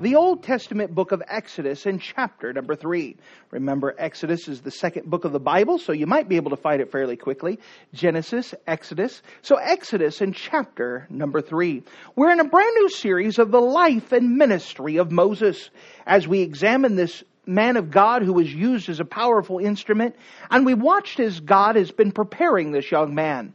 The Old Testament book of Exodus in chapter number three. Remember, Exodus is the second book of the Bible, so you might be able to find it fairly quickly. Genesis, Exodus. So, Exodus in chapter number three. We're in a brand new series of the life and ministry of Moses as we examine this man of God who was used as a powerful instrument, and we watched as God has been preparing this young man.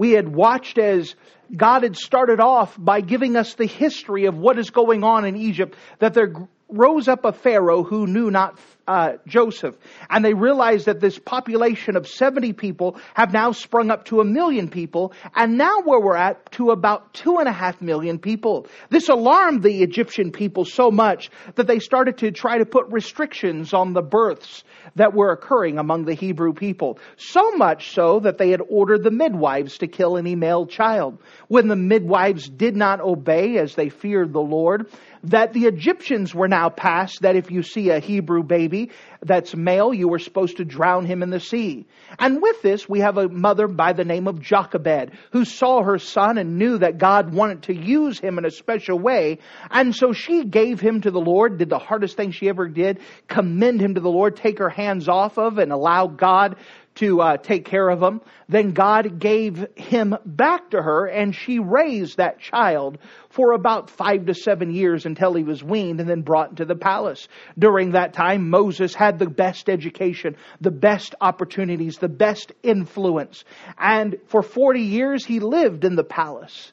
We had watched as God had started off by giving us the history of what is going on in Egypt, that there rose up a Pharaoh who knew not uh, Joseph. And they realized that this population of 70 people have now sprung up to a million people. And now where we're at to about two and a half million people. This alarmed the Egyptian people so much that they started to try to put restrictions on the births that were occurring among the Hebrew people. So much so that they had ordered the midwives to kill any male child. When the midwives did not obey as they feared the Lord, that the Egyptians were now past that if you see a Hebrew baby that's male, you were supposed to drown him in the sea. And with this, we have a mother by the name of Jochebed who saw her son and knew that God wanted to use him in a special way. And so she gave him to the Lord, did the hardest thing she ever did, commend him to the Lord, take her hands off of and allow God to uh, take care of him. Then God gave him back to her, and she raised that child for about five to seven years until he was weaned and then brought into the palace. During that time, Moses had the best education, the best opportunities, the best influence. And for 40 years, he lived in the palace.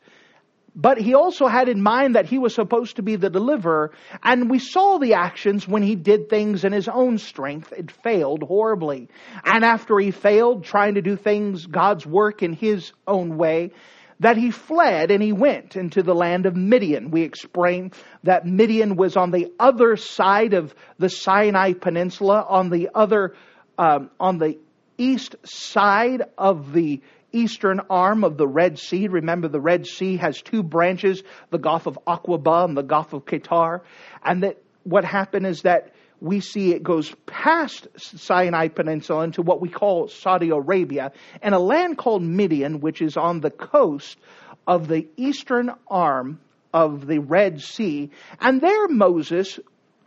But he also had in mind that he was supposed to be the deliverer, and we saw the actions when he did things in his own strength. It failed horribly. And after he failed trying to do things, God's work in his own way, that he fled and he went into the land of Midian. We explain that Midian was on the other side of the Sinai Peninsula, on the other, um, on the east side of the eastern arm of the Red Sea. Remember, the Red Sea has two branches, the Gulf of Aqaba and the Gulf of Qatar. And that what happened is that we see it goes past Sinai Peninsula into what we call Saudi Arabia and a land called Midian, which is on the coast of the eastern arm of the Red Sea. And there Moses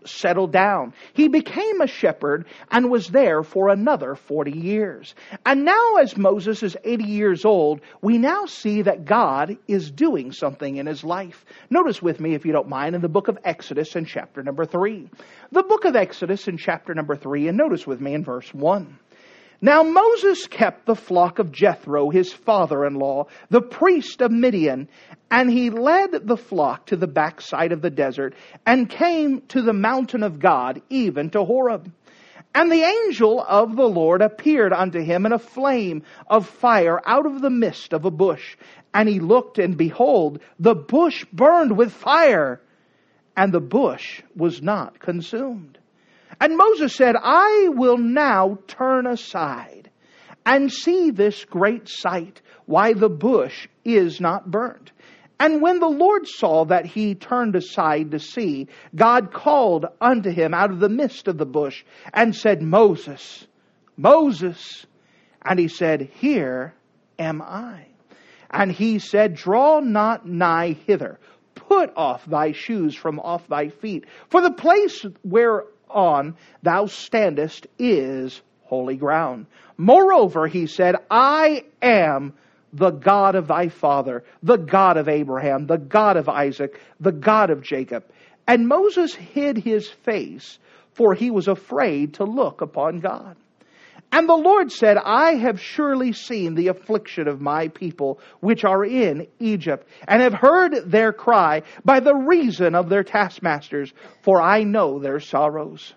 settled down. He became a shepherd and was there for another 40 years. And now, as Moses is 80 years old, we now see that God is doing something in his life. Notice with me, if you don't mind, in the book of Exodus in chapter number 3. The book of Exodus in chapter number 3, and notice with me in verse 1. Now Moses kept the flock of Jethro, his father in law, the priest of Midian, and he led the flock to the backside of the desert and came to the mountain of God, even to Horeb. And the angel of the Lord appeared unto him in a flame of fire out of the midst of a bush. And he looked, and behold, the bush burned with fire, and the bush was not consumed. And Moses said, I will now turn aside and see this great sight, why the bush is not burnt. And when the Lord saw that he turned aside to see, God called unto him out of the midst of the bush and said, Moses, Moses. And he said, Here am I. And he said, Draw not nigh hither. Put off thy shoes from off thy feet. For the place where on thou standest is holy ground. Moreover, he said, I am the God of thy father, the God of Abraham, the God of Isaac, the God of Jacob. And Moses hid his face, for he was afraid to look upon God. And the Lord said, I have surely seen the affliction of my people which are in Egypt, and have heard their cry by the reason of their taskmasters, for I know their sorrows.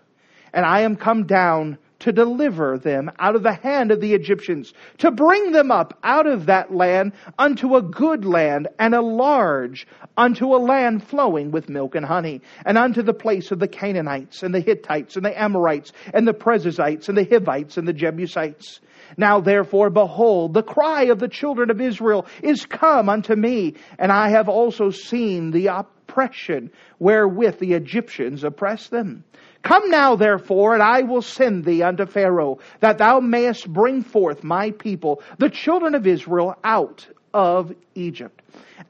And I am come down to deliver them out of the hand of the Egyptians, to bring them up out of that land unto a good land and a large, unto a land flowing with milk and honey, and unto the place of the Canaanites and the Hittites and the Amorites and the Perizzites and the Hivites and the Jebusites. Now therefore, behold, the cry of the children of Israel is come unto me, and I have also seen the oppression wherewith the Egyptians oppress them. Come now, therefore, and I will send thee unto Pharaoh, that thou mayest bring forth my people, the children of Israel, out of Egypt.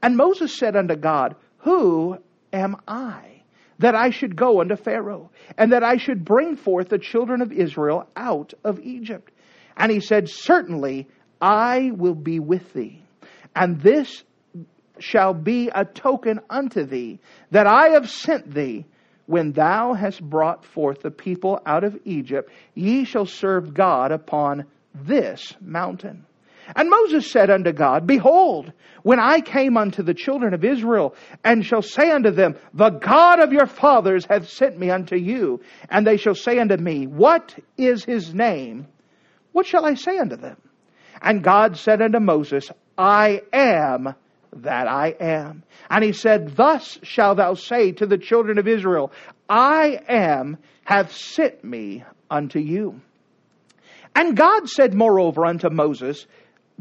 And Moses said unto God, Who am I? That I should go unto Pharaoh, and that I should bring forth the children of Israel out of Egypt. And he said, Certainly I will be with thee, and this shall be a token unto thee that I have sent thee when thou hast brought forth the people out of Egypt, ye shall serve God upon this mountain. And Moses said unto God, Behold, when I came unto the children of Israel, and shall say unto them, The God of your fathers hath sent me unto you, and they shall say unto me, What is his name? What shall I say unto them? And God said unto Moses, I am that I am. And he said, Thus shalt thou say to the children of Israel, I am, hath sent me unto you. And God said moreover unto Moses,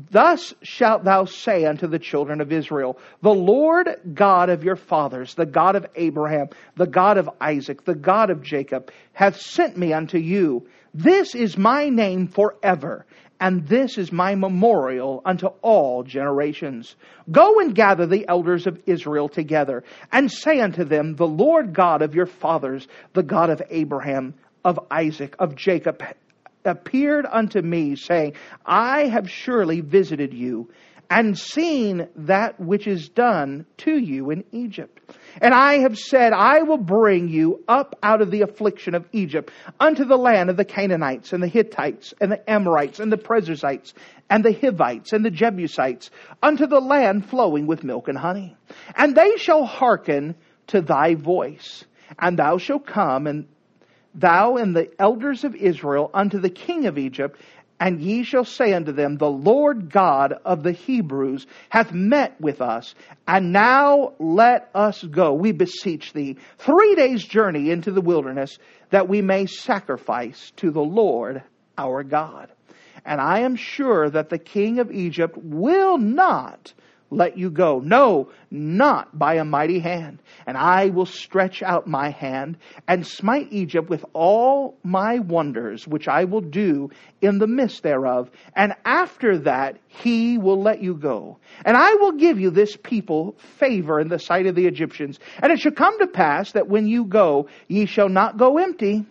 Thus shalt thou say unto the children of Israel, The Lord God of your fathers, the God of Abraham, the God of Isaac, the God of Jacob, hath sent me unto you. This is my name forever, and this is my memorial unto all generations. Go and gather the elders of Israel together, and say unto them, The Lord God of your fathers, the God of Abraham, of Isaac, of Jacob, appeared unto me, saying, I have surely visited you and seen that which is done to you in Egypt. And I have said, I will bring you up out of the affliction of Egypt unto the land of the Canaanites and the Hittites and the Amorites and the Perizzites and the Hivites and the Jebusites unto the land flowing with milk and honey. And they shall hearken to thy voice. And thou shalt come and thou and the elders of Israel unto the king of Egypt and ye shall say unto them, The Lord God of the Hebrews hath met with us, and now let us go, we beseech thee, three days' journey into the wilderness, that we may sacrifice to the Lord our God. And I am sure that the king of Egypt will not let you go. No, not by a mighty hand. And I will stretch out my hand and smite Egypt with all my wonders, which I will do in the midst thereof. And after that, he will let you go. And I will give you this people favor in the sight of the Egyptians. And it shall come to pass that when you go, ye shall not go empty.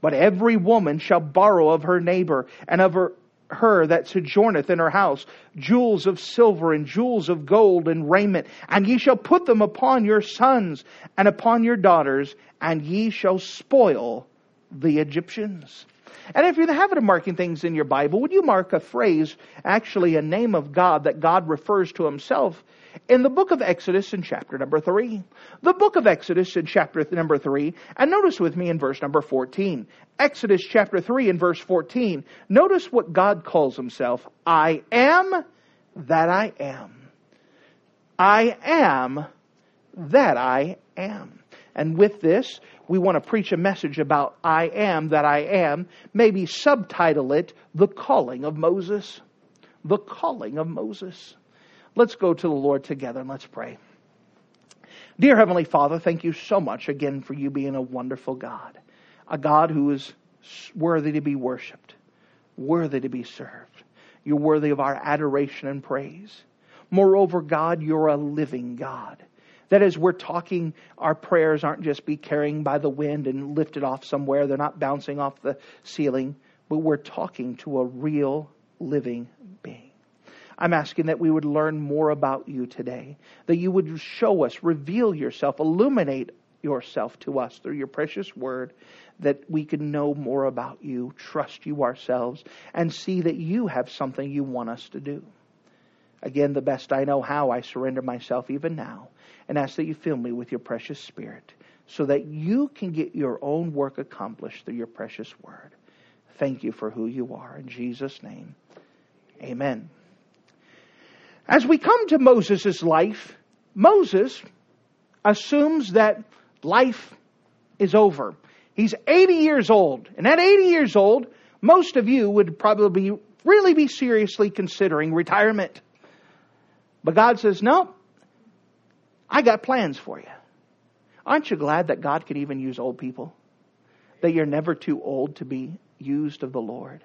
But every woman shall borrow of her neighbor and of her her that sojourneth in her house jewels of silver and jewels of gold and raiment, and ye shall put them upon your sons and upon your daughters, and ye shall spoil the Egyptians. And if you're in the habit of marking things in your Bible, would you mark a phrase, actually a name of God that God refers to himself in the book of Exodus in chapter number 3. The book of Exodus in chapter number 3, and notice with me in verse number 14. Exodus chapter 3 and verse 14. Notice what God calls himself. I am that I am. I am that I am. And with this, we want to preach a message about I am that I am. Maybe subtitle it The Calling of Moses. The Calling of Moses. Let's go to the Lord together and let's pray. Dear Heavenly Father, thank you so much again for you being a wonderful God, a God who is worthy to be worshiped, worthy to be served. You're worthy of our adoration and praise. Moreover, God, you're a living God. That is, we're talking, our prayers aren't just be carrying by the wind and lifted off somewhere. They're not bouncing off the ceiling, but we're talking to a real living being. I'm asking that we would learn more about you today, that you would show us, reveal yourself, illuminate yourself to us through your precious word, that we can know more about you, trust you ourselves, and see that you have something you want us to do. Again, the best I know how, I surrender myself even now and ask that you fill me with your precious spirit so that you can get your own work accomplished through your precious word. thank you for who you are. In Jesus' name, amen. As we come to Moses' life, Moses assumes that life is over. He's 80 years old. And at 80 years old, most of you would probably really be seriously considering retirement. But God says, no, I got plans for you. Aren't you glad that God can even use old people? That you're never too old to be used of the Lord?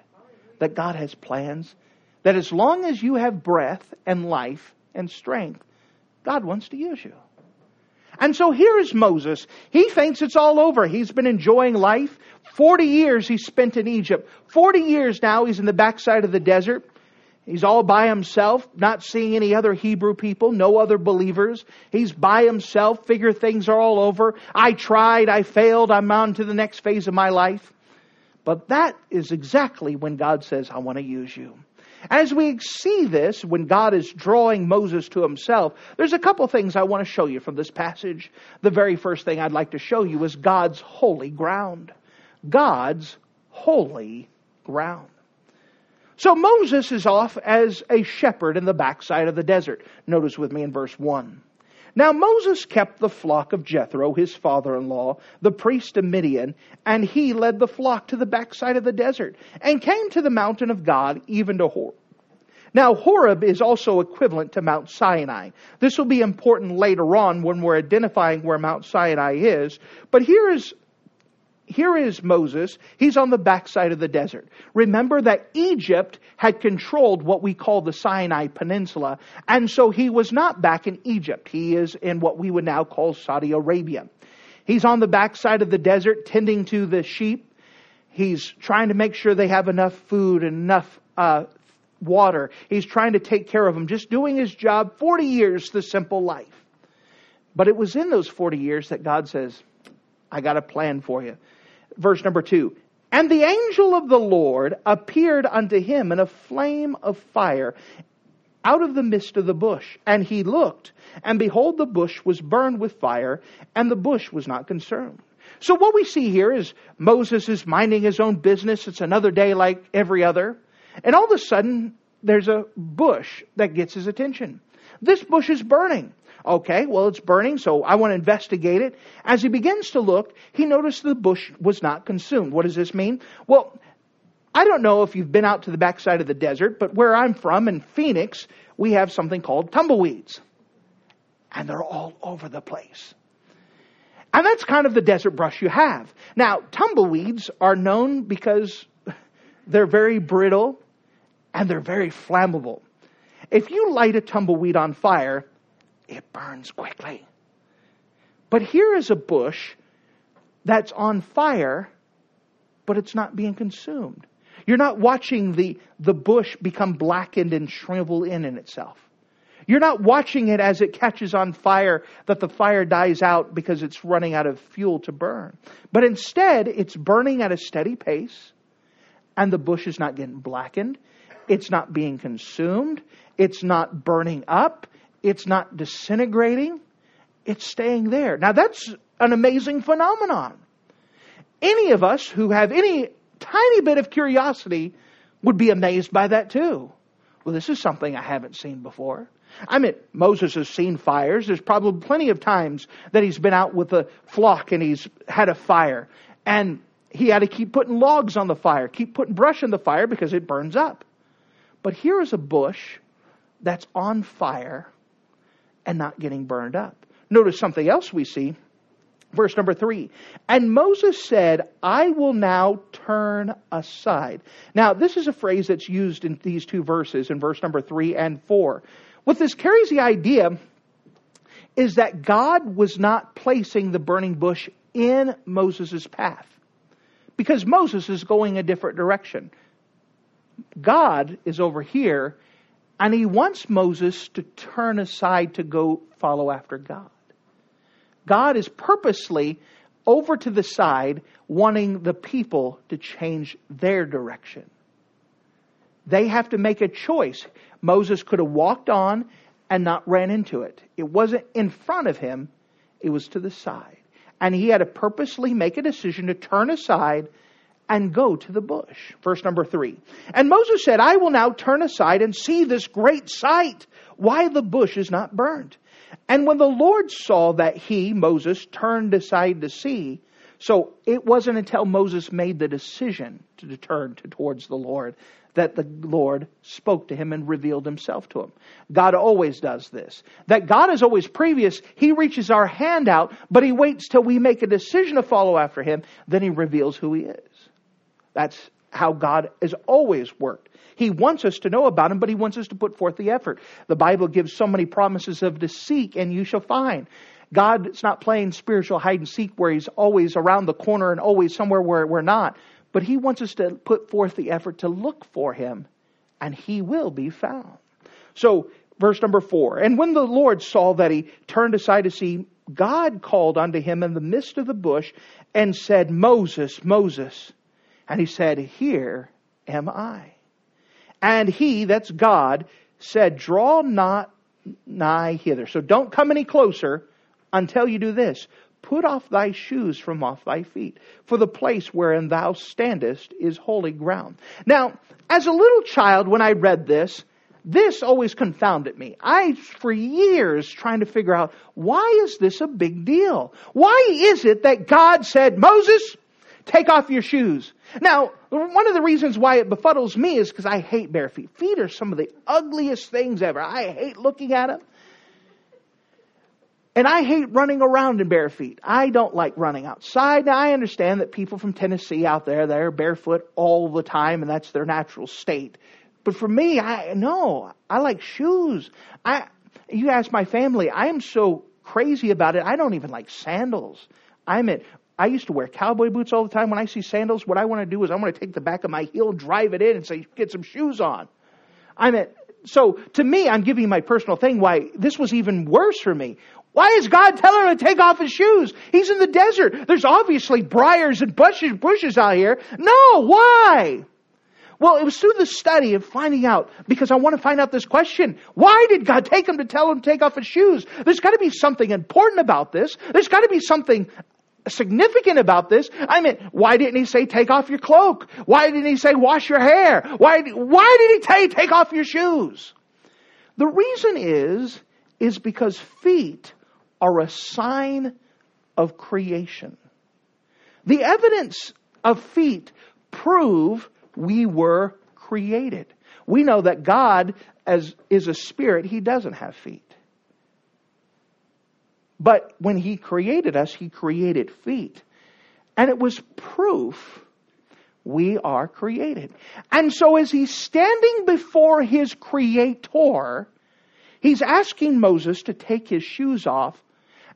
That God has plans? That as long as you have breath and life and strength, God wants to use you. And so here is Moses. He thinks it's all over. He's been enjoying life. 40 years he spent in Egypt. 40 years now he's in the backside of the desert. He's all by himself, not seeing any other Hebrew people, no other believers. He's by himself, figure things are all over. I tried, I failed, I'm on to the next phase of my life. But that is exactly when God says, I want to use you. As we see this, when God is drawing Moses to himself, there's a couple things I want to show you from this passage. The very first thing I'd like to show you is God's holy ground. God's holy ground. So Moses is off as a shepherd in the backside of the desert. Notice with me in verse 1. Now Moses kept the flock of Jethro, his father in law, the priest of Midian, and he led the flock to the backside of the desert, and came to the mountain of God, even to Horeb. Now, Horeb is also equivalent to Mount Sinai. This will be important later on when we're identifying where Mount Sinai is. But here is here is Moses. He's on the backside of the desert. Remember that Egypt had controlled what we call the Sinai Peninsula, and so he was not back in Egypt. He is in what we would now call Saudi Arabia. He's on the backside of the desert tending to the sheep. He's trying to make sure they have enough food and enough uh, water. He's trying to take care of them, just doing his job 40 years, the simple life. But it was in those 40 years that God says, I got a plan for you verse number two. And the angel of the Lord appeared unto him in a flame of fire out of the midst of the bush. And he looked, and behold, the bush was burned with fire, and the bush was not consumed. So what we see here is Moses is minding his own business. It's another day like every other. And all of a sudden, there's a bush that gets his attention. This bush is burning. Okay, well, it's burning, so I want to investigate it. As he begins to look, he noticed the bush was not consumed. What does this mean? Well, I don't know if you've been out to the backside of the desert, but where I'm from in Phoenix, we have something called tumbleweeds. And they're all over the place. And that's kind of the desert brush you have. Now, tumbleweeds are known because they're very brittle and they're very flammable. If you light a tumbleweed on fire, it burns quickly. But here is a bush that's on fire, but it's not being consumed. You're not watching the, the bush become blackened and shrivel in in itself. You're not watching it as it catches on fire, that the fire dies out because it's running out of fuel to burn. But instead, it's burning at a steady pace, and the bush is not getting blackened. It's not being consumed. It's not burning up. It's not disintegrating, it's staying there. Now that's an amazing phenomenon. Any of us who have any tiny bit of curiosity would be amazed by that too. Well, this is something I haven't seen before. I mean, Moses has seen fires. There's probably plenty of times that he's been out with a flock and he's had a fire. And he had to keep putting logs on the fire, keep putting brush in the fire because it burns up. But here is a bush that's on fire and not getting burned up. Notice something else we see. Verse number three. And Moses said, I will now turn aside. Now, this is a phrase that's used in these two verses, in verse number three and four. What this carries the idea is that God was not placing the burning bush in Moses' path. Because Moses is going a different direction. God is over here and he wants Moses to turn aside to go follow after God. God is purposely over to the side, wanting the people to change their direction. They have to make a choice. Moses could have walked on and not ran into it. It wasn't in front of him, it was to the side. And he had to purposely make a decision to turn aside and go to the bush. Verse number three. And Moses said, I will now turn aside and see this great sight, why the bush is not burned. And when the Lord saw that he, Moses, turned aside to see, so it wasn't until Moses made the decision to turn towards the Lord that the Lord spoke to him and revealed himself to him. God always does this. That God is always previous. He reaches our hand out, but he waits till we make a decision to follow after him, then he reveals who he is. That's how God has always worked. He wants us to know about him, but he wants us to put forth the effort. The Bible gives so many promises of to seek and you shall find. God's not playing spiritual hide and seek where he's always around the corner and always somewhere where we're not. But he wants us to put forth the effort to look for him, and he will be found. So, verse number four. And when the Lord saw that he turned aside to see, God called unto him in the midst of the bush and said, Moses, Moses. And he said, Here am I. And he, that's God, said, Draw not nigh hither. So don't come any closer until you do this. Put off thy shoes from off thy feet, for the place wherein thou standest is holy ground. Now, as a little child, when I read this, this always confounded me. I, for years, trying to figure out why is this a big deal? Why is it that God said, Moses, take off your shoes? Now, one of the reasons why it befuddles me is because I hate bare feet. Feet are some of the ugliest things ever. I hate looking at them. And I hate running around in bare feet. I don't like running outside. Now, I understand that people from Tennessee out there, they're barefoot all the time, and that's their natural state. But for me, I no, I like shoes. I you ask my family, I am so crazy about it. I don't even like sandals. I'm at I used to wear cowboy boots all the time. When I see sandals, what I want to do is I want to take the back of my heel, drive it in, and say, "Get some shoes on." I'm at so to me, I'm giving my personal thing why this was even worse for me. Why is God telling him to take off his shoes? He's in the desert. There's obviously briars and bushes, bushes out here. No, why? Well, it was through the study of finding out, because I want to find out this question. Why did God take him to tell him to take off his shoes? There's got to be something important about this. There's got to be something significant about this. I mean, why didn't he say take off your cloak? Why didn't he say wash your hair? Why, why did he you take off your shoes? The reason is, is because feet are a sign of creation. The evidence of feet prove we were created. We know that God as is a spirit, he doesn't have feet. But when he created us, he created feet. And it was proof we are created. And so as he's standing before his creator, he's asking Moses to take his shoes off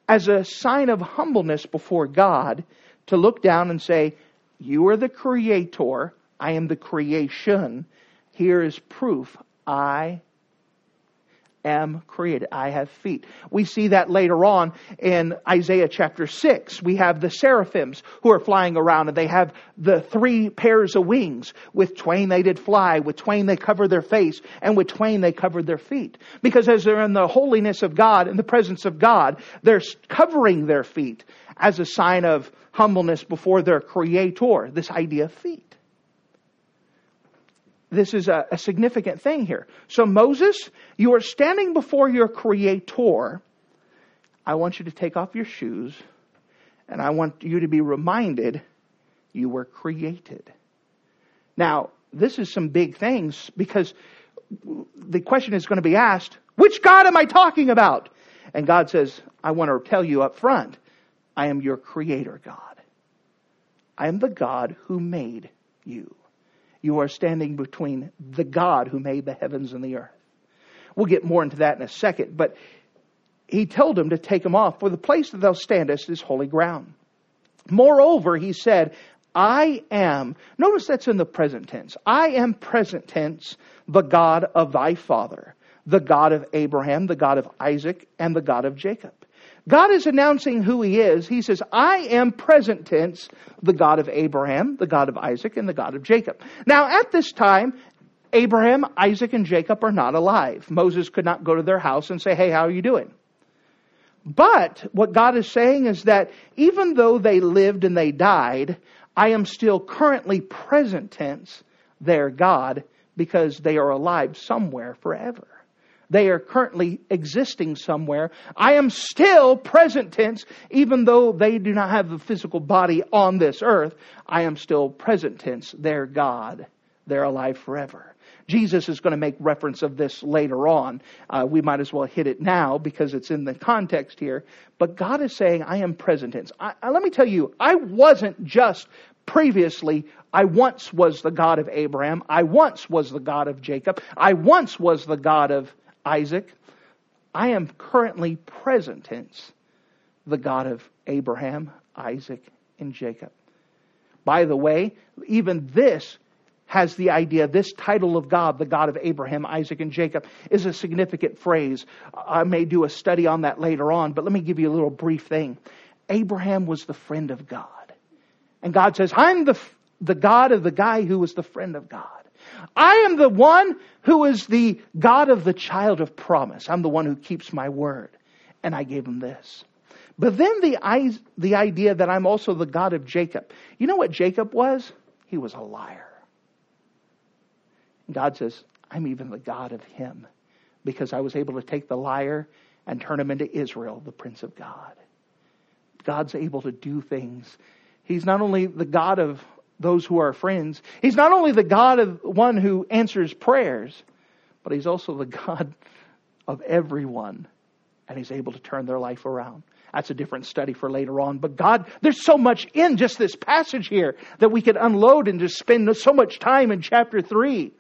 as a sign of humbleness before God to look down and say, You are the creator, I am the creation. Here is proof I am created. I have feet. We see that later on in Isaiah chapter 6. We have the seraphims who are flying around and they have the three pairs of wings. With twain they did fly, with twain they covered their face, and with twain they covered their feet. Because as they're in the holiness of God, in the presence of God, they're covering their feet as a sign of humbleness before their creator. This idea of feet this is a, a, significant thing here. So, Moses, you are standing before your Creator. I want you to take off your shoes, and I want you to be reminded you were created. Now, this is some big things because the question is going to be asked which God am I talking about? And God says, I want to tell you up front, I am your Creator God. I am the God who made you you are standing between the God who made the heavens and the earth. We'll get more into that in a second, but he told him to take them off, for the place that thou standest is holy ground. Moreover, he said, I am, notice that's in the present tense. I am present tense, the God of thy father, the God of Abraham, the God of Isaac, and the God of Jacob. God is announcing who He is. He says, I am present tense, the God of Abraham, the God of Isaac, and the God of Jacob. Now, at this time, Abraham, Isaac, and Jacob are not alive. Moses could not go to their house and say, Hey, how are you doing? But what God is saying is that even though they lived and they died, I am still currently present tense, their God, because they are alive somewhere forever. They are currently existing somewhere. I am still present tense, even though they do not have a physical body on this earth. I am still present tense, their God. They're alive forever. Jesus is going to make reference of this later on. Uh, we might as well hit it now because it's in the context here. But God is saying, I am present tense. I, I, let me tell you, I wasn't just previously, I once was the God of Abraham. I once was the God of Jacob. I once was the God of Isaac. I am currently present tense, the God of Abraham, Isaac, and Jacob. By the way, even this has the idea, this title of God, the God of Abraham, Isaac, and Jacob, is a significant phrase. I may do a study on that later on, but let me give you a little brief thing. Abraham was the friend of God. And God says, I'm the, the God of the guy who was the friend of God. I am the one who is the God of the child of promise. I'm the one who keeps my word. And I gave him this. But then the, the idea that I'm also the God of Jacob. You know what Jacob was? He was a liar. God says, I'm even the God of him because I was able to take the liar and turn him into Israel, the Prince of God. God's able to do things. He's not only the God of those who are friends, He's not only the God of one who answers prayers, but He's also the God of everyone. And He's able to turn their life around. That's a different study for later on. But God, there's so much in just this passage here that we could unload and just spend so much time in chapter 3.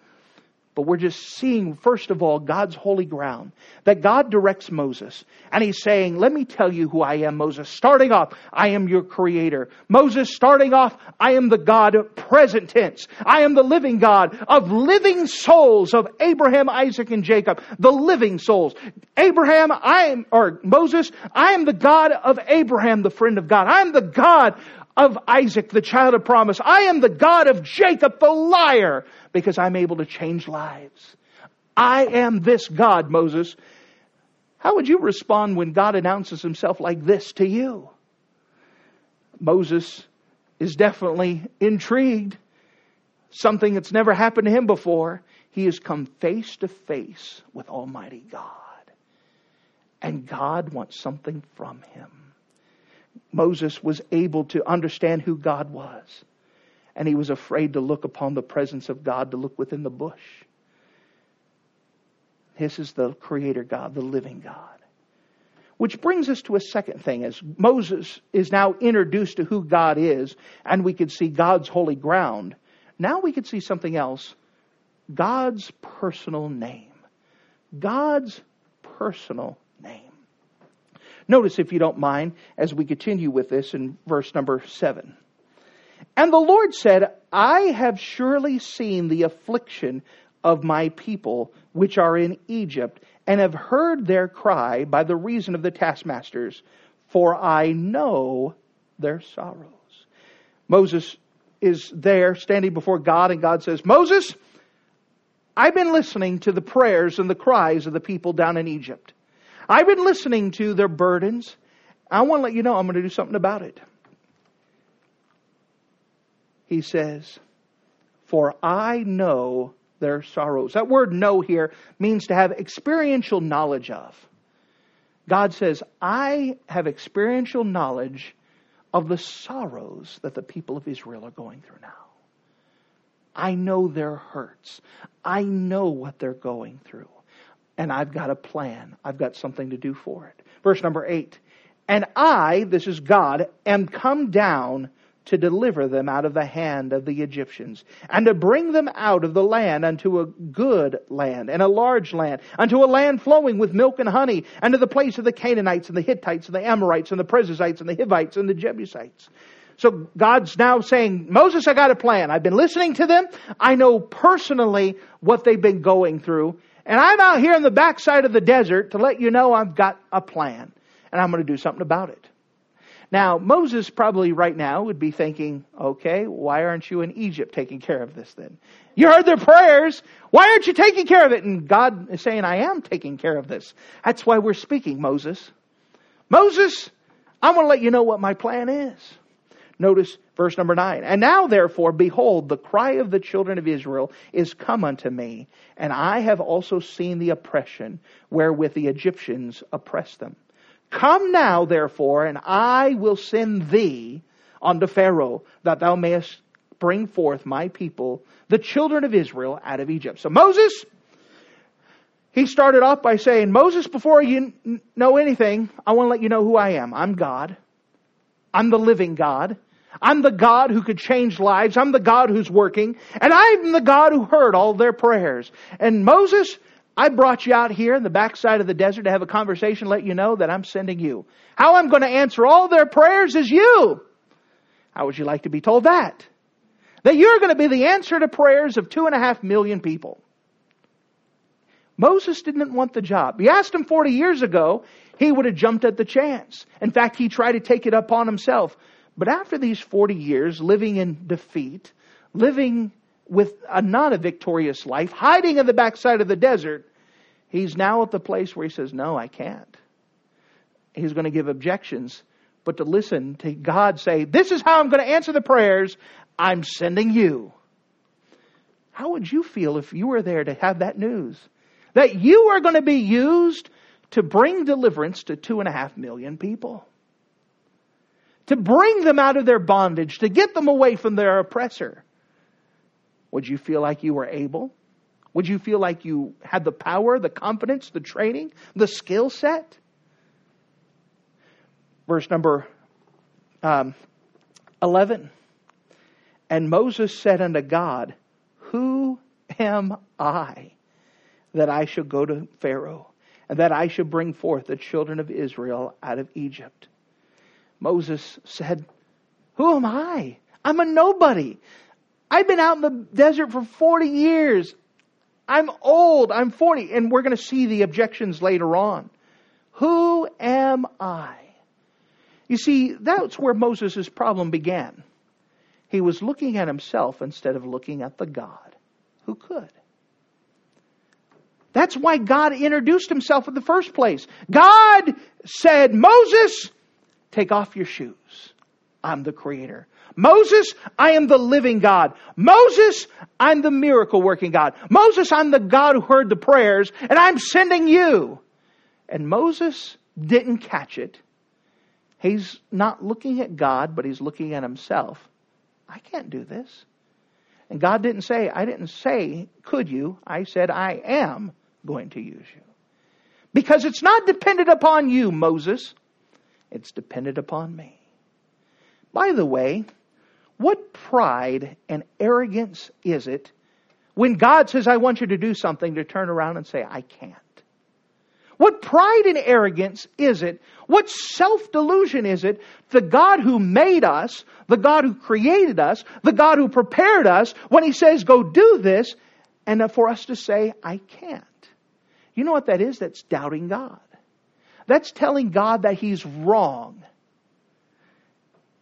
But we're just seeing, first of all, God's holy ground. That God directs Moses. And he's saying, Let me tell you who I am, Moses. Starting off, I am your creator. Moses, starting off, I am the God present tense. I am the living God of living souls of Abraham, Isaac, and Jacob. The living souls. Abraham, I am, or Moses, I am the God of Abraham, the friend of God. I am the God of Isaac, the child of promise. I am the God of Jacob, the liar, because I'm able to change lives. I am this God, Moses. How would you respond when God announces himself like this to you? Moses is definitely intrigued. Something that's never happened to him before. He has come face to face with Almighty God. And God wants something from him. Moses was able to understand who God was. And he was afraid to look upon the presence of God, to look within the bush. This is the Creator God, the living God. Which brings us to a second thing. As Moses is now introduced to who God is, and we could see God's holy ground, now we could see something else God's personal name. God's personal name. Notice, if you don't mind, as we continue with this in verse number 7. And the Lord said, I have surely seen the affliction of my people which are in Egypt, and have heard their cry by the reason of the taskmasters, for I know their sorrows. Moses is there standing before God, and God says, Moses, I've been listening to the prayers and the cries of the people down in Egypt. I've been listening to their burdens. I want to let you know I'm going to do something about it. He says, For I know their sorrows. That word know here means to have experiential knowledge of. God says, I have experiential knowledge of the sorrows that the people of Israel are going through now. I know their hurts. I know what they're going through and I've got a plan. I've got something to do for it. Verse number eight. And I, this is God, am come down to deliver them out of the hand of the Egyptians, and to bring them out of the land unto a good land, and a large land, unto a land flowing with milk and honey, and to the place of the Canaanites, and the Hittites, and the Amorites, and the Perizzites, and the Hivites, and the Jebusites. So God's now saying, Moses, I got a plan. I've been listening to them. I know personally what they've been going through. And I'm out here in the backside of the desert to let you know I've got a plan and I'm going to do something about it. Now, Moses probably right now would be thinking, okay, why aren't you in Egypt taking care of this then? You heard their prayers. Why aren't you taking care of it? And God is saying, I am taking care of this. That's why we're speaking, Moses. Moses, I'm going to let you know what my plan is. Notice verse number 9. And now, therefore, behold, the cry of the children of Israel is come unto me, and I have also seen the oppression wherewith the Egyptians oppress them. Come now, therefore, and I will send thee unto Pharaoh, that thou mayest bring forth my people, the children of Israel, out of Egypt. So Moses, he started off by saying, Moses, before you know anything, I want to let you know who I am. I'm God. I'm the living God. I'm the God who could change lives. I'm the God who's working. And I'm the God who heard all their prayers. And Moses, I brought you out here in the backside of the desert to have a conversation, let you know that I'm sending you. How I'm going to answer all their prayers is you. How would you like to be told that? That you're going to be the answer to prayers of two and a half million people. Moses didn't want the job. You asked him 40 years ago, he would have jumped at the chance. In fact, he tried to take it upon himself. But after these 40 years living in defeat, living with a not a victorious life, hiding in the backside of the desert, he's now at the place where he says, No, I can't. He's going to give objections. But to listen to God say, This is how I'm going to answer the prayers, I'm sending you. How would you feel if you were there to have that news? That you are going to be used to bring deliverance to two and a half million people. To bring them out of their bondage, to get them away from their oppressor. Would you feel like you were able? Would you feel like you had the power, the confidence, the training, the skill set? Verse number um, 11. And Moses said unto God, Who am I that I should go to Pharaoh, and that I should bring forth the children of Israel out of Egypt? Moses said, Who am I? I'm a nobody. I've been out in the desert for 40 years. I'm old. I'm 40. And we're going to see the objections later on. Who am I? You see, that's where Moses' problem began. He was looking at himself instead of looking at the God who could. That's why God introduced himself in the first place. God said, Moses, take off your shoes. I'm the creator. Moses, I am the living God. Moses, I'm the miracle working God. Moses, I'm the God who heard the prayers, and I'm sending you. And Moses didn't catch it. He's not looking at God, but he's looking at himself. I can't do this. And God didn't say, I didn't say, could you? I said, I am going to use you. Because it's not dependent upon you, Moses. It's dependent upon me. By the way, what pride and arrogance is it when God says, I want you to do something, to turn around and say, I can't? What pride and arrogance is it? What self delusion is it? The God who made us, the God who created us, the God who prepared us, when He says, go do this, and for us to say, I can't. You know what that is? That's doubting God. That's telling God that He's wrong.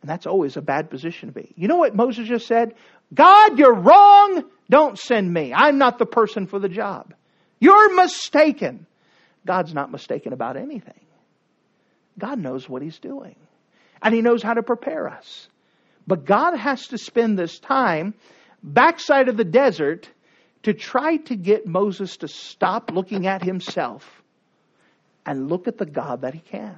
And that's always a bad position to be. You know what Moses just said? God, you're wrong. Don't send me. I'm not the person for the job. You're mistaken. God's not mistaken about anything. God knows what He's doing. And He knows how to prepare us. But God has to spend this time backside of the desert to try to get Moses to stop looking at himself and look at the God that he can.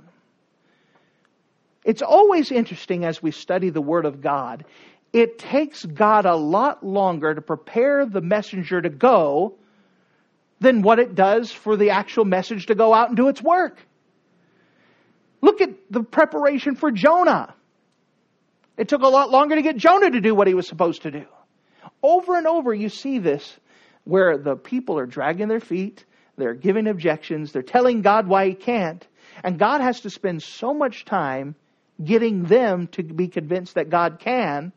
It's always interesting as we study the Word of God. It takes God a lot longer to prepare the messenger to go than what it does for the actual message to go out and do its work. Look at the preparation for Jonah. It took a lot longer to get Jonah to do what he was supposed to do. Over and over, you see this where the people are dragging their feet, they're giving objections, they're telling God why he can't, and God has to spend so much time getting them to be convinced that God can.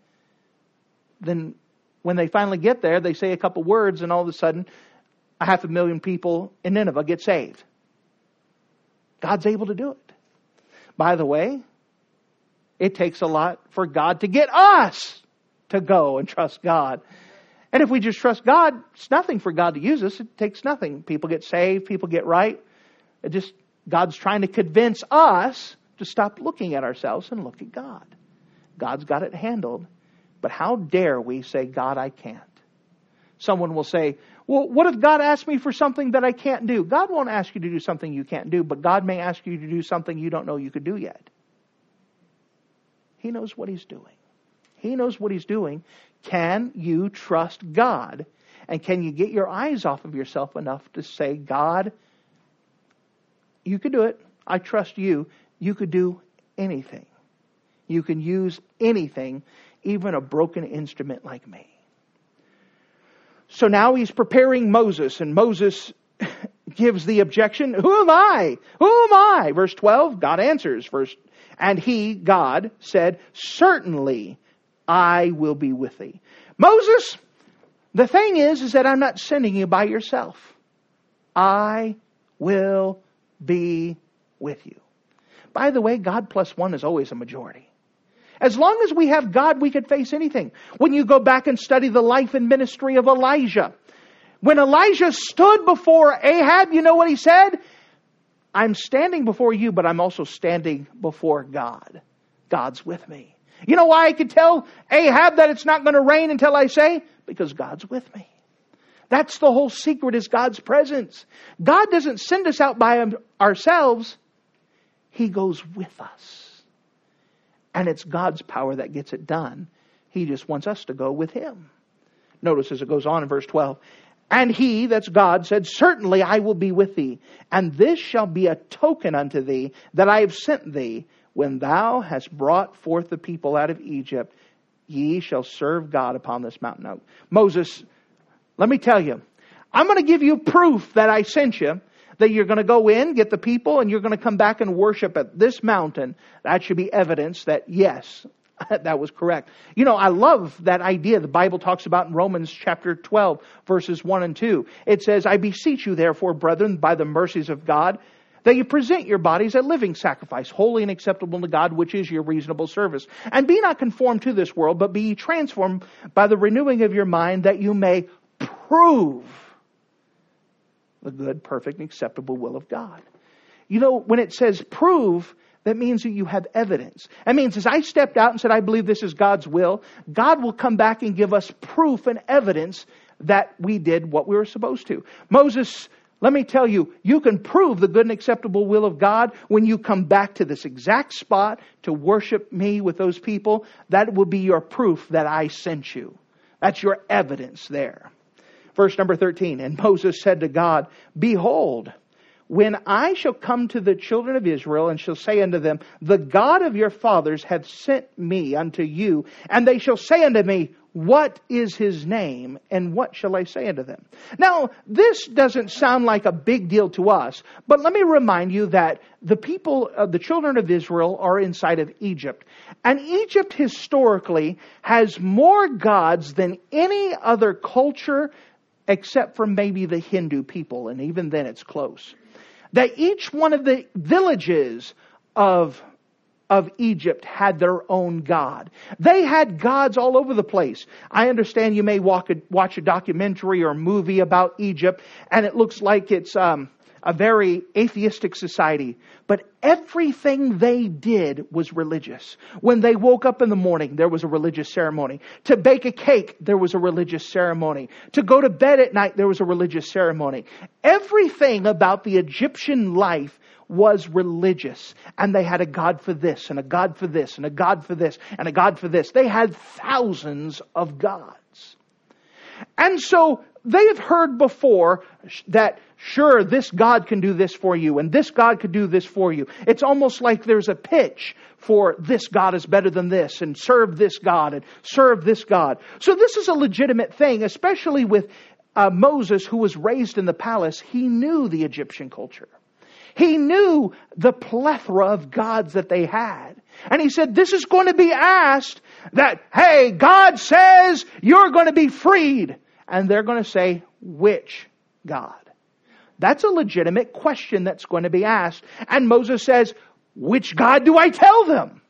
Then, when they finally get there, they say a couple words, and all of a sudden, a half a million people in Nineveh get saved. God's able to do it. By the way, it takes a lot for God to get us to go and trust God. And if we just trust God, it's nothing for God to use us. It takes nothing. People get saved, people get right. It just God's trying to convince us to stop looking at ourselves and look at God. God's got it handled. But how dare we say, God, I can't? Someone will say, well, what if God asks me for something that I can't do? God won't ask you to do something you can't do, but God may ask you to do something you don't know you could do yet. He knows what He's doing. He knows what He's doing. Can you trust God? And can you get your eyes off of yourself enough to say, God, you could do it. I trust you. You could do anything. You can use anything, even a broken instrument like me. So now he's preparing Moses, and Moses gives the objection, Who am I? Who am I? Verse 12, God answers. Verse, and he, God, said, Certainly I will be with thee. Moses, the thing is, is that I'm not sending you by yourself. I will be with you. By the way, God plus one is always a majority. As long as we have God, we could face anything. When you go back and study the life and ministry of Elijah, when Elijah stood before Ahab, you know what he said? I'm standing before you, but I'm also standing before God. God's with me. You know why I could tell Ahab that it's not going to rain until I say? Because God's with me. That's the whole secret is God's presence. God doesn't send us out by ourselves. He goes with us. And it's God's power that gets it done. He just wants us to go with Him. Notice as it goes on in verse 12. And he, that's God, said, Certainly I will be with thee, and this shall be a token unto thee that I have sent thee. When thou hast brought forth the people out of Egypt, ye shall serve God upon this mountain. Now, Moses, let me tell you, I'm going to give you proof that I sent you that you're going to go in, get the people, and you're going to come back and worship at this mountain. That should be evidence that, yes, that was correct. You know, I love that idea the Bible talks about in Romans chapter 12, verses 1 and 2. It says, I beseech you, therefore, brethren, by the mercies of God, that you present your bodies a living sacrifice, holy and acceptable to God, which is your reasonable service. And be not conformed to this world, but be transformed by the renewing of your mind, that you may prove the good, perfect, and acceptable will of God. You know, when it says prove, that means that you have evidence. That means as I stepped out and said, I believe this is God's will, God will come back and give us proof and evidence that we did what we were supposed to. Moses, let me tell you, you can prove the good and acceptable will of God when you come back to this exact spot to worship me with those people. That will be your proof that I sent you. That's your evidence there. Verse number 13. And Moses said to God, Behold, when I shall come to the children of Israel and shall say unto them, The God of your fathers hath sent me unto you, and they shall say unto me, What is his name, and what shall I say unto them? Now, this doesn't sound like a big deal to us, but let me remind you that the people, uh, the children of Israel, are inside of Egypt. And Egypt historically has more gods than any other culture except for maybe the Hindu people, and even then it's close. That each one of the villages of of Egypt had their own God. They had gods all over the place. I understand you may a, watch a documentary or movie about Egypt, and it looks like it's um, a very atheistic society, but everything they did was religious. When they woke up in the morning, there was a religious ceremony. To bake a cake, there was a religious ceremony. To go to bed at night, there was a religious ceremony. Everything about the Egyptian life was religious. And they had a God for this, and a God for this, and a God for this, and a God for this. They had thousands of gods. And so they have heard before that sure this God can do this for you and this God could do this for you. It's almost like there's a pitch for this God is better than this and serve this God and serve this God. So this is a legitimate thing, especially with uh, Moses who was raised in the palace. He knew the Egyptian culture. He knew the plethora of gods that they had. And he said, this is going to be asked that, hey, God says you're going to be freed and they're going to say, which God? That's a legitimate question that's going to be asked. And Moses says, which God do I tell them?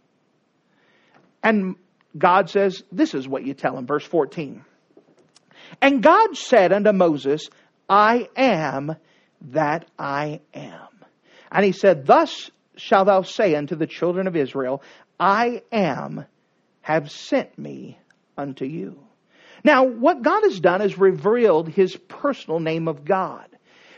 And God says, this is what you tell them. Verse 14. And God said unto Moses, I am that I am. And he said, Thus shalt thou say unto the children of Israel, I am have sent me unto you. Now, what God has done is revealed his personal name of God.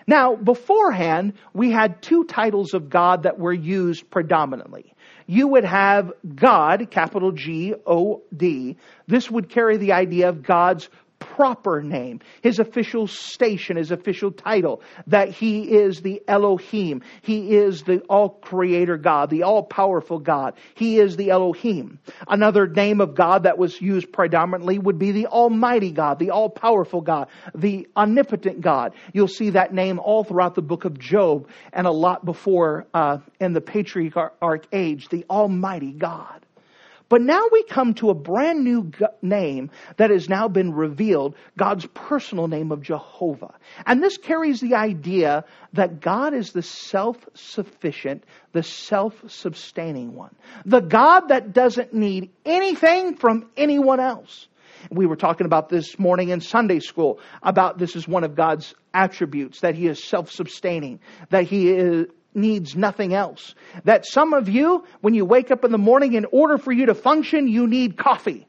Now, beforehand, we had two titles of God that were used predominantly. You would have God, capital G O D. This would carry the idea of God's proper name, his official station, his official title, that he is the Elohim. He is the all creator God, the all powerful God. He is the Elohim. Another name of God that was used predominantly would be the Almighty God, the all powerful God, the omnipotent God. You'll see that name all throughout the book of Job and a lot before uh, in the patriarch age, the Almighty God. But now we come to a brand new name that has now been revealed, God's personal name of Jehovah. And this carries the idea that God is the self-sufficient, the self-sustaining one. The God that doesn't need anything from anyone else. We were talking about this morning in Sunday school about this is one of God's attributes, that He is self-sustaining, that He is, needs nothing else. That some of you, when you wake up in the morning, in order for you to function, you need coffee.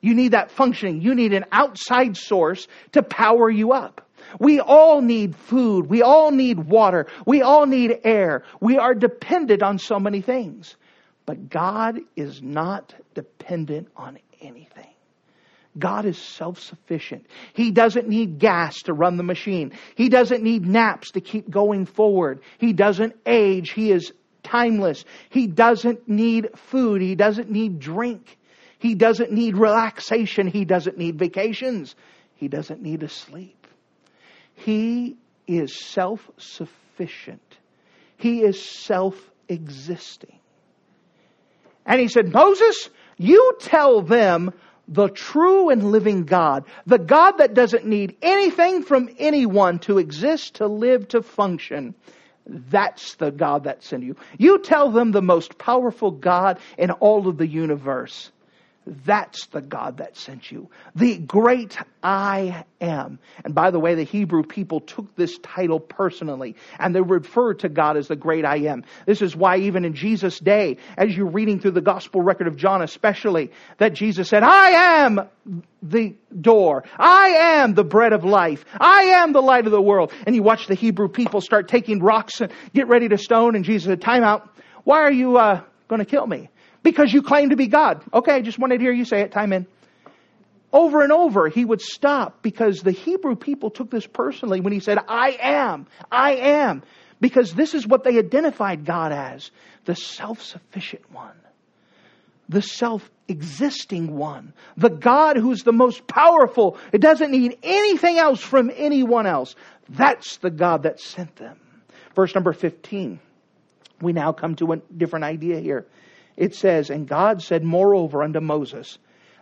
You need that functioning. You need an outside source to power you up. We all need food. We all need water. We all need air. We are dependent on so many things. But God is not dependent on anything. God is self sufficient. He doesn't need gas to run the machine. He doesn't need naps to keep going forward. He doesn't age. He is timeless. He doesn't need food. He doesn't need drink. He doesn't need relaxation. He doesn't need vacations. He doesn't need to sleep. He is self sufficient. He is self existing. And he said, Moses, you tell them the true and living God, the God that doesn't need anything from anyone to exist, to live, to function. That's the God that sent you. You tell them the most powerful God in all of the universe. That's the God that sent you. The great I am. And by the way, the Hebrew people took this title personally and they referred to God as the great I am. This is why even in Jesus' day, as you're reading through the gospel record of John especially, that Jesus said, I am the door. I am the bread of life. I am the light of the world. And you watch the Hebrew people start taking rocks and get ready to stone and Jesus said, time out. Why are you uh, going to kill me? Because you claim to be God. Okay, I just wanted to hear you say it. Time in. Over and over, he would stop because the Hebrew people took this personally when he said, I am, I am. Because this is what they identified God as the self sufficient one, the self existing one, the God who's the most powerful. It doesn't need anything else from anyone else. That's the God that sent them. Verse number 15. We now come to a different idea here it says, And God said moreover unto Moses,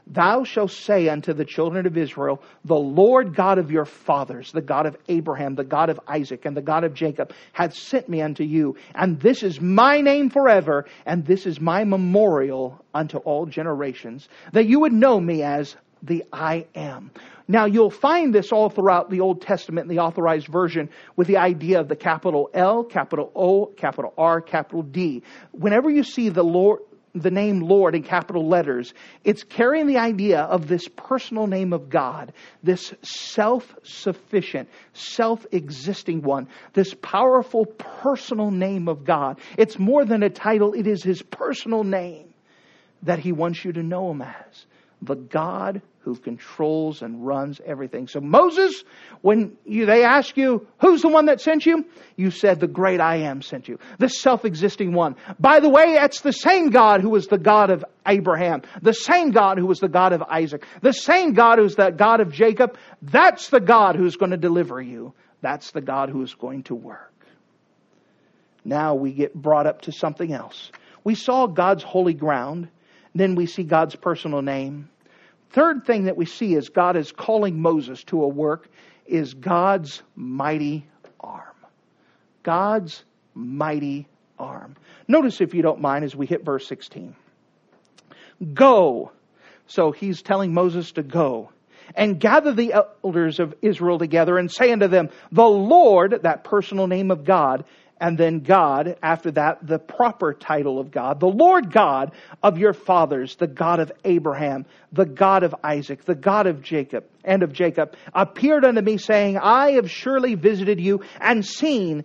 Thou shalt say unto the children of Israel, The Lord God of your fathers, the God of Abraham, the God of Isaac, and the God of Jacob, hath sent me unto you. And this is my name forever, and this is my memorial unto all generations, that you would know me as the I am. Now you'll find this all throughout the Old Testament in the authorized version with the idea of the capital L, capital O, capital R, capital D. Whenever you see the Lord, the name Lord in capital letters, it's carrying the idea of this personal name of God, this self-sufficient, self-existing one, this powerful personal name of God. It's more than a title, it is his personal name that he wants you to know him as. The God who controls and runs everything. So Moses, when you, they ask you, who's the one that sent you? You said, the great I am sent you. The self-existing one. By the way, that's the same God who was the God of Abraham. The same God who was the God of Isaac. The same God who's the God of Jacob. That's the God who's going to deliver you. That's the God who is going to work. Now we get brought up to something else. We saw God's holy ground. Then we see God's personal name. Third thing that we see is God is calling Moses to a work is God's mighty arm. God's mighty arm. Notice, if you don't mind, as we hit verse 16. Go. So he's telling Moses to go and gather the elders of Israel together and say unto them, The Lord, that personal name of God, and then God, after that, the proper title of God, the Lord God of your fathers, the God of Abraham, the God of Isaac, the God of Jacob, and of Jacob, appeared unto me, saying, I have surely visited you and seen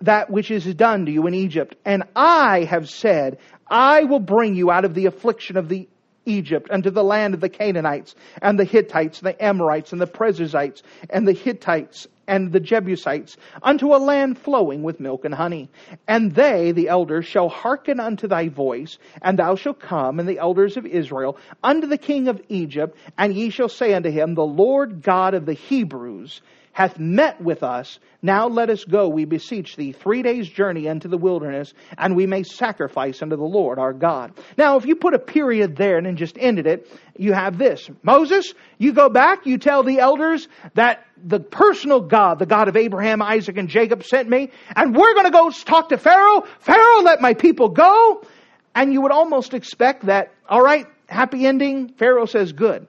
that which is done to you in Egypt. And I have said, I will bring you out of the affliction of the Egypt unto the land of the Canaanites and the Hittites, and the Amorites and the Perizzites and the Hivites and the Jebusites unto a land flowing with milk and honey. And they, the elders, shall hearken unto thy voice, and thou shalt come, and the elders of Israel, unto the king of Egypt, and ye shall say unto him, The Lord God of the Hebrews hath met with us. Now let us go, we beseech thee, three days' journey into the wilderness, and we may sacrifice unto the Lord our God. Now, if you put a period there and then just ended it, you have this. Moses, you go back, you tell the elders that the personal God, the God of Abraham, Isaac, and Jacob sent me, and we're going to go talk to Pharaoh. Pharaoh, let my people go. And you would almost expect that, all right, happy ending. Pharaoh says good.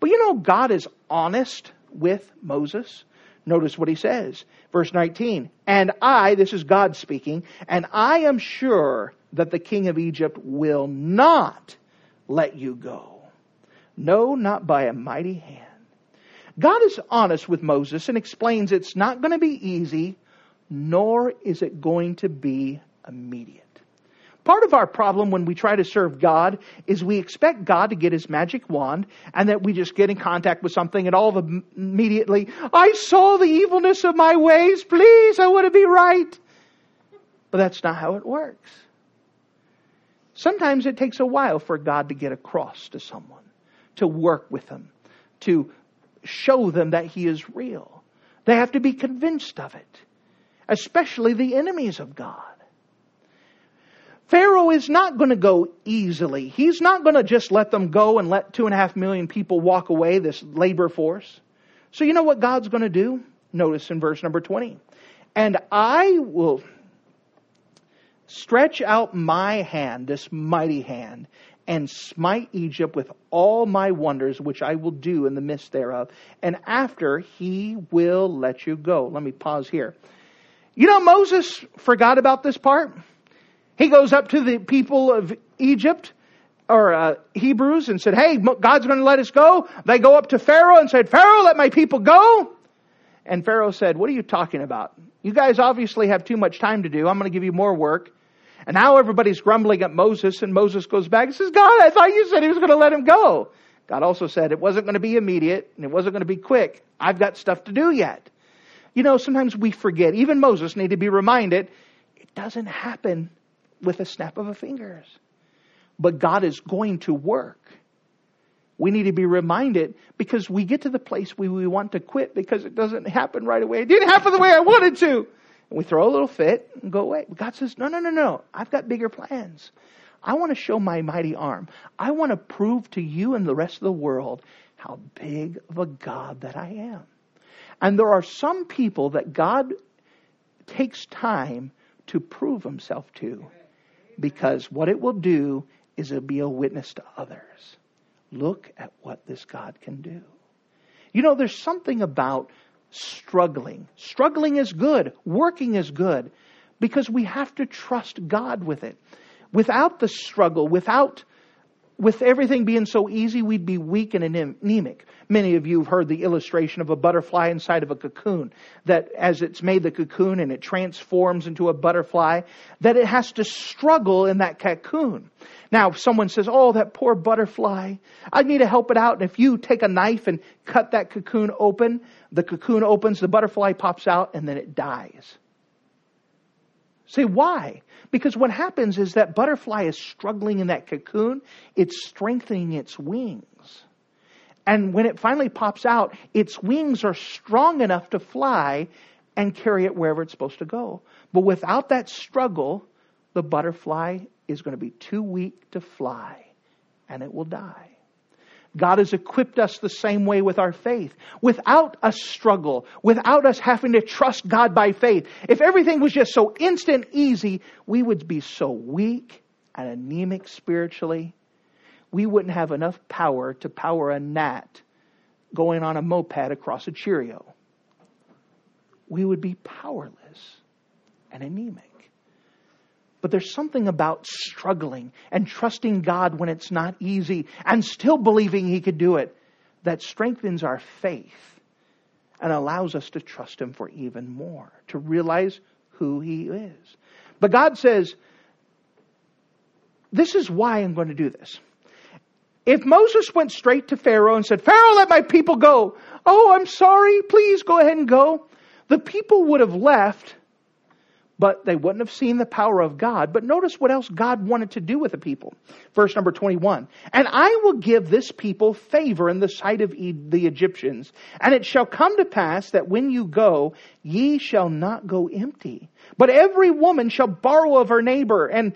But you know, God is honest with Moses. Notice what he says. Verse 19. And I, this is God speaking, and I am sure that the king of Egypt will not let you go. No, not by a mighty hand. God is honest with Moses and explains it's not going to be easy, nor is it going to be immediate. Part of our problem when we try to serve God is we expect God to get his magic wand and that we just get in contact with something and all of immediately, I saw the evilness of my ways. Please, I want to be right. But that's not how it works. Sometimes it takes a while for God to get across to someone, to work with them, to show them that he is real. They have to be convinced of it, especially the enemies of God. Pharaoh is not going to go easily. He's not going to just let them go and let two and a half million people walk away, this labor force. So you know what God's going to do? Notice in verse number 20. And I will stretch out my hand, this mighty hand, and smite Egypt with all my wonders, which I will do in the midst thereof. And after he will let you go. Let me pause here. You know, Moses forgot about this part. He goes up to the people of Egypt or uh, Hebrews and said, Hey, God's going to let us go. They go up to Pharaoh and said, Pharaoh, let my people go. And Pharaoh said, What are you talking about? You guys obviously have too much time to do. I'm going to give you more work. And now everybody's grumbling at Moses, and Moses goes back and says, God, I thought you said he was going to let him go. God also said it wasn't going to be immediate and it wasn't going to be quick. I've got stuff to do yet. You know, sometimes we forget. Even Moses needed to be reminded it doesn't happen with a snap of a fingers. But God is going to work. We need to be reminded because we get to the place where we want to quit because it doesn't happen right away. It didn't happen the way I wanted to. And we throw a little fit and go away. But God says, no, no, no, no. I've got bigger plans. I want to show my mighty arm. I want to prove to you and the rest of the world how big of a God that I am. And there are some people that God takes time to prove himself to because what it will do is it'll be a witness to others. Look at what this God can do. You know, there's something about struggling. Struggling is good, working is good, because we have to trust God with it. Without the struggle, without with everything being so easy, we'd be weak and anemic. Many of you have heard the illustration of a butterfly inside of a cocoon, that as it's made the cocoon and it transforms into a butterfly, that it has to struggle in that cocoon. Now, if someone says, Oh, that poor butterfly, I need to help it out. And if you take a knife and cut that cocoon open, the cocoon opens, the butterfly pops out, and then it dies. Say, why? Because what happens is that butterfly is struggling in that cocoon, it's strengthening its wings. And when it finally pops out, its wings are strong enough to fly and carry it wherever it's supposed to go. But without that struggle, the butterfly is going to be too weak to fly and it will die. God has equipped us the same way with our faith. Without a struggle, without us having to trust God by faith. If everything was just so instant easy, we would be so weak and anemic spiritually. We wouldn't have enough power to power a gnat going on a moped across a Cheerio. We would be powerless. and anemic. But there's something about struggling and trusting God when it's not easy and still believing He could do it that strengthens our faith and allows us to trust Him for even more, to realize who He is. But God says, This is why I'm going to do this. If Moses went straight to Pharaoh and said, Pharaoh, let my people go. Oh, I'm sorry. Please go ahead and go. The people would have left but they wouldn't have seen the power of God. But notice what else God wanted to do with the people. Verse number 21. And I will give this people favor in the sight of the Egyptians. And it shall come to pass that when you go, ye shall not go empty. But every woman shall borrow of her neighbor and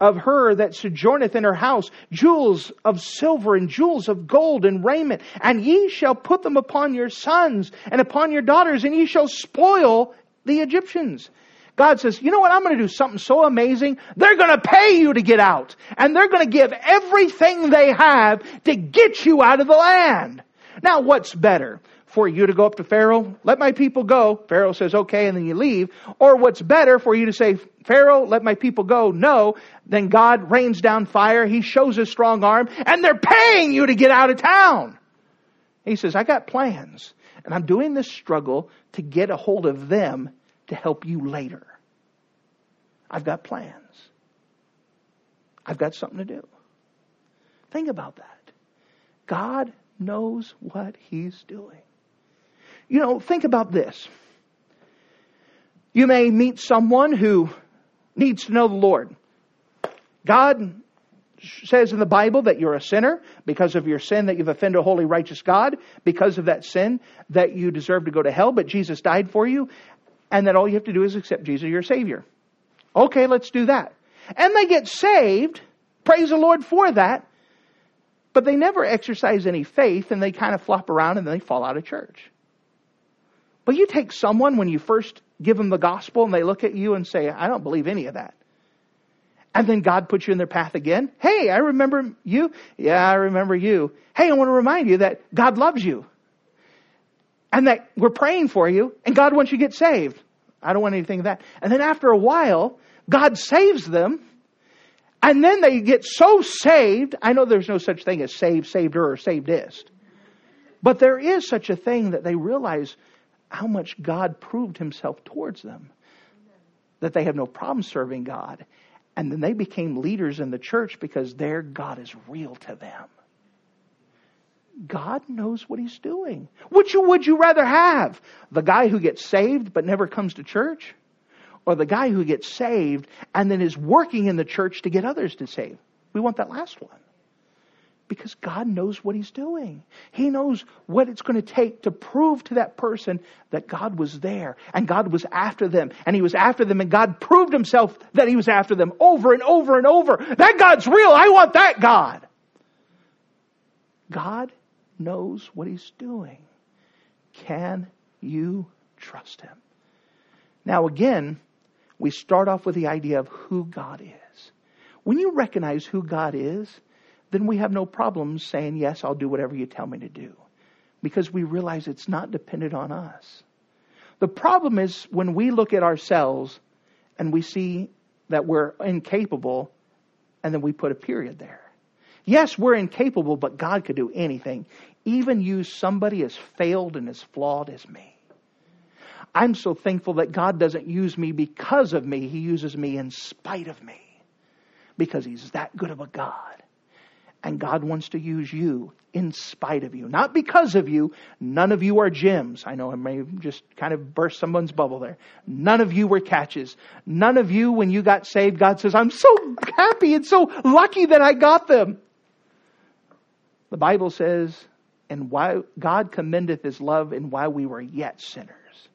of her that sojourneth in her house jewels of silver and jewels of gold and raiment. And ye shall put them upon your sons and upon your daughters, and ye shall spoil the Egyptians. God says, you know what? I'm going to do something so amazing. They're going to pay you to get out. And they're going to give everything they have to get you out of the land. Now, what's better? For you to go up to Pharaoh, let my people go. Pharaoh says, okay, and then you leave. Or what's better for you to say, Pharaoh, let my people go. No. Then God rains down fire. He shows his strong arm and they're paying you to get out of town. He says, I got plans and I'm doing this struggle to get a hold of them to help you later. I've got plans. I've got something to do. Think about that. God knows what He's doing. You know, think about this. You may meet someone who needs to know the Lord. God says in the Bible that you're a sinner because of your sin that you've offended a holy righteous God, because of that sin that you deserve to go to hell, but Jesus died for you, and that all you have to do is accept Jesus your Savior. Okay, let's do that. And they get saved. Praise the Lord for that. But they never exercise any faith and they kind of flop around and they fall out of church. But you take someone when you first give them the gospel and they look at you and say, I don't believe any of that. And then God puts you in their path again. Hey, I remember you. Yeah, I remember you. Hey, I want to remind you that God loves you and that we're praying for you, and God wants you to get saved. I don't want anything of that. And then after a while, God saves them, and then they get so saved. I know there's no such thing as saved, saved her, or savedist. But there is such a thing that they realize how much God proved himself towards them. That they have no problem serving God. And then they became leaders in the church because their God is real to them. God knows what he's doing. Which would you rather have? The guy who gets saved but never comes to church? Or the guy who gets saved and then is working in the church to get others to save? We want that last one. Because God knows what he's doing. He knows what it's going to take to prove to that person that God was there and God was after them and he was after them and God proved himself that he was after them over and over and over. That God's real. I want that God. God knows what he's doing. Can you trust him? Now, again, we start off with the idea of who God is. When you recognize who God is, then we have no problem saying, Yes, I'll do whatever you tell me to do. Because we realize it's not dependent on us. The problem is when we look at ourselves and we see that we're incapable, and then we put a period there. Yes, we're incapable, but God could do anything, even use somebody as failed and as flawed as me. I'm so thankful that God doesn't use me because of me, He uses me in spite of me. Because He's that good of a God. And God wants to use you in spite of you. Not because of you. None of you are gems. I know I may just kind of burst someone's bubble there. None of you were catches. None of you, when you got saved, God says, I'm so happy and so lucky that I got them. The Bible says, and why God commendeth his love and while we were yet sinners,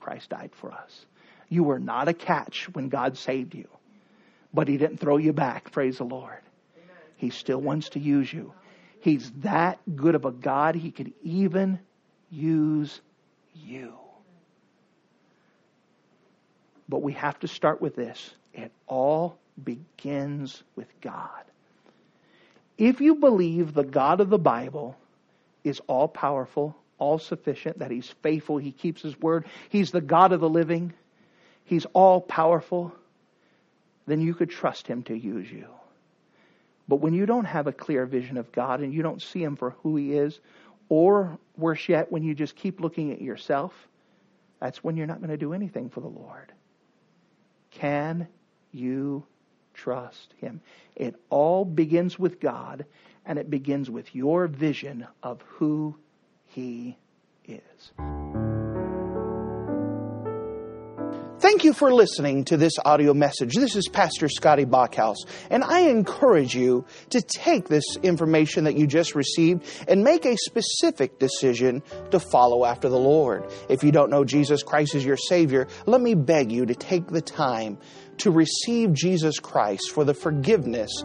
Christ died for us. You were not a catch when God saved you, but he didn't throw you back. Praise the Lord. He still wants to use you. He's that good of a God, he could even use you. But we have to start with this. It all begins with God. If you believe the God of the Bible is all powerful, all sufficient, that He's faithful, He keeps His word, He's the God of the living, He's all powerful, then you could trust Him to use you. But when you don't have a clear vision of God and you don't see Him for who He is, or worse yet, when you just keep looking at yourself, that's when you're not going to do anything for the Lord. Can you trust Him? It all begins with God, and it begins with your vision of who He is. Thank you for listening to this audio message. This is Pastor Scotty Bachhaus, and I encourage you to take this information that you just received and make a specific decision to follow after the Lord. If you don't know Jesus Christ as your Savior, let me beg you to take the time to receive Jesus Christ for the forgiveness